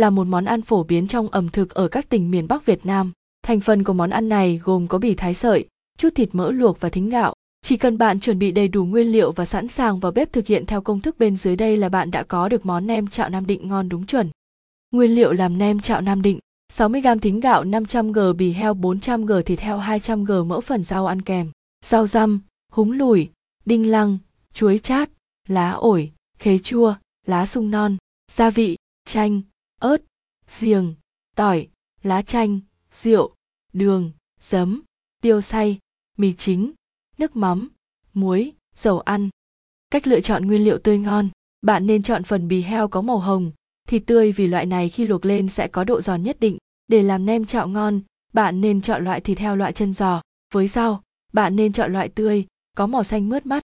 là một món ăn phổ biến trong ẩm thực ở các tỉnh miền Bắc Việt Nam. Thành phần của món ăn này gồm có bì thái sợi, chút thịt mỡ luộc và thính gạo. Chỉ cần bạn chuẩn bị đầy đủ nguyên liệu và sẵn sàng vào bếp thực hiện theo công thức bên dưới đây là bạn đã có được món nem chạo Nam Định ngon đúng chuẩn. Nguyên liệu làm nem chạo Nam Định 60g thính gạo 500g bì heo 400g thịt heo 200g mỡ phần rau ăn kèm, rau răm, húng lủi, đinh lăng, chuối chát, lá ổi, khế chua, lá sung non, gia vị, chanh, ớt, giềng, tỏi, lá chanh, rượu, đường, giấm, tiêu xay, mì chính, nước mắm, muối, dầu ăn. Cách lựa chọn nguyên liệu tươi ngon, bạn nên chọn phần bì heo có màu hồng, thịt tươi vì loại này khi luộc lên sẽ có độ giòn nhất định. Để làm nem chạo ngon, bạn nên chọn loại thịt heo loại chân giò. Với rau, bạn nên chọn loại tươi, có màu xanh mướt mắt.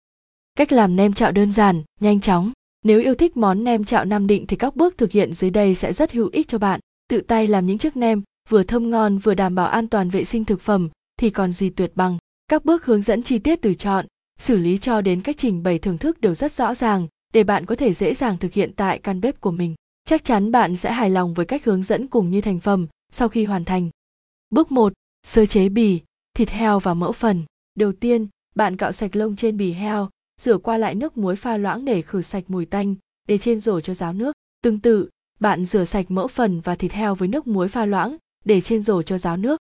Cách làm nem chạo đơn giản, nhanh chóng. Nếu yêu thích món nem chạo Nam Định thì các bước thực hiện dưới đây sẽ rất hữu ích cho bạn. Tự tay làm những chiếc nem, vừa thơm ngon vừa đảm bảo an toàn vệ sinh thực phẩm thì còn gì tuyệt bằng. Các bước hướng dẫn chi tiết từ chọn, xử lý cho đến cách trình bày thưởng thức đều rất rõ ràng để bạn có thể dễ dàng thực hiện tại căn bếp của mình. Chắc chắn bạn sẽ hài lòng với cách hướng dẫn cùng như thành phẩm sau khi hoàn thành. Bước 1. Sơ chế bì, thịt heo và mỡ phần. Đầu tiên, bạn cạo sạch lông trên bì heo, rửa qua lại nước muối pha loãng để khử sạch mùi tanh, để trên rổ cho ráo nước. Tương tự, bạn rửa sạch mỡ phần và thịt heo với nước muối pha loãng, để trên rổ cho ráo nước.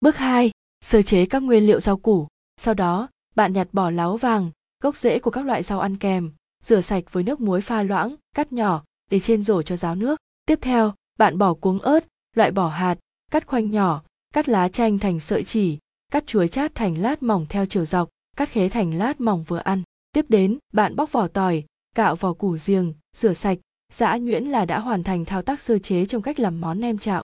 Bước 2. Sơ chế các nguyên liệu rau củ. Sau đó, bạn nhặt bỏ láo vàng, gốc rễ của các loại rau ăn kèm, rửa sạch với nước muối pha loãng, cắt nhỏ, để trên rổ cho ráo nước. Tiếp theo, bạn bỏ cuống ớt, loại bỏ hạt, cắt khoanh nhỏ, cắt lá chanh thành sợi chỉ, cắt chuối chát thành lát mỏng theo chiều dọc, cắt khế thành lát mỏng vừa ăn. Tiếp đến, bạn bóc vỏ tỏi, cạo vỏ củ riềng, rửa sạch, giã nhuyễn là đã hoàn thành thao tác sơ chế trong cách làm món nem chạo.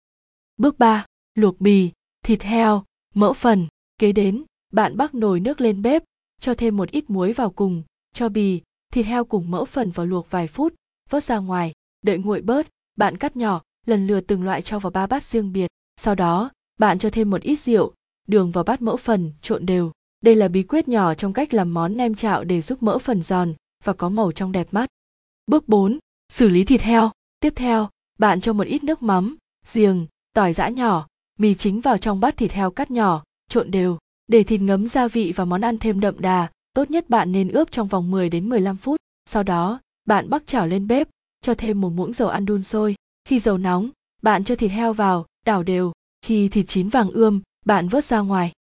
Bước 3. Luộc bì, thịt heo, mỡ phần. Kế đến, bạn bắc nồi nước lên bếp, cho thêm một ít muối vào cùng, cho bì, thịt heo cùng mỡ phần vào luộc vài phút, vớt ra ngoài, đợi nguội bớt, bạn cắt nhỏ, lần lượt từng loại cho vào ba bát riêng biệt. Sau đó, bạn cho thêm một ít rượu, đường vào bát mỡ phần, trộn đều. Đây là bí quyết nhỏ trong cách làm món nem chạo để giúp mỡ phần giòn và có màu trong đẹp mắt. Bước 4. Xử lý thịt heo. Tiếp theo, bạn cho một ít nước mắm, giềng, tỏi giã nhỏ, mì chính vào trong bát thịt heo cắt nhỏ, trộn đều. Để thịt ngấm gia vị và món ăn thêm đậm đà, tốt nhất bạn nên ướp trong vòng 10 đến 15 phút. Sau đó, bạn bắc chảo lên bếp, cho thêm một muỗng dầu ăn đun sôi. Khi dầu nóng, bạn cho thịt heo vào, đảo đều. Khi thịt chín vàng ươm, bạn vớt ra ngoài.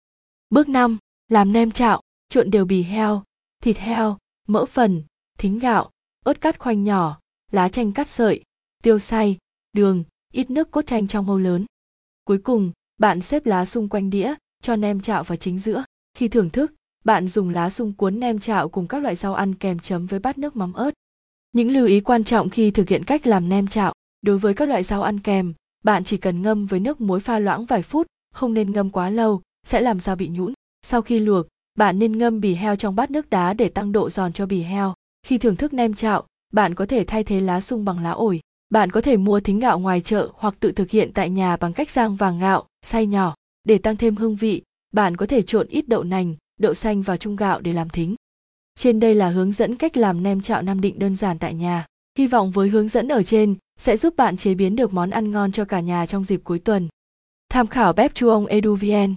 Bước 5. Làm nem chạo, trộn đều bì heo, thịt heo, mỡ phần, thính gạo, ớt cắt khoanh nhỏ, lá chanh cắt sợi, tiêu xay, đường, ít nước cốt chanh trong hâu lớn. Cuối cùng, bạn xếp lá xung quanh đĩa, cho nem chạo vào chính giữa. Khi thưởng thức, bạn dùng lá sung cuốn nem chạo cùng các loại rau ăn kèm chấm với bát nước mắm ớt. Những lưu ý quan trọng khi thực hiện cách làm nem chạo, đối với các loại rau ăn kèm, bạn chỉ cần ngâm với nước muối pha loãng vài phút, không nên ngâm quá lâu, sẽ làm rau bị nhũn. Sau khi luộc, bạn nên ngâm bì heo trong bát nước đá để tăng độ giòn cho bì heo. Khi thưởng thức nem chạo, bạn có thể thay thế lá sung bằng lá ổi. Bạn có thể mua thính gạo ngoài chợ hoặc tự thực hiện tại nhà bằng cách rang vàng gạo, xay nhỏ. Để tăng thêm hương vị, bạn có thể trộn ít đậu nành, đậu xanh vào chung gạo để làm thính. Trên đây là hướng dẫn cách làm nem chạo Nam Định đơn giản tại nhà. Hy vọng với hướng dẫn ở trên sẽ giúp bạn chế biến được món ăn ngon cho cả nhà trong dịp cuối tuần. Tham khảo bếp chu ông EduVN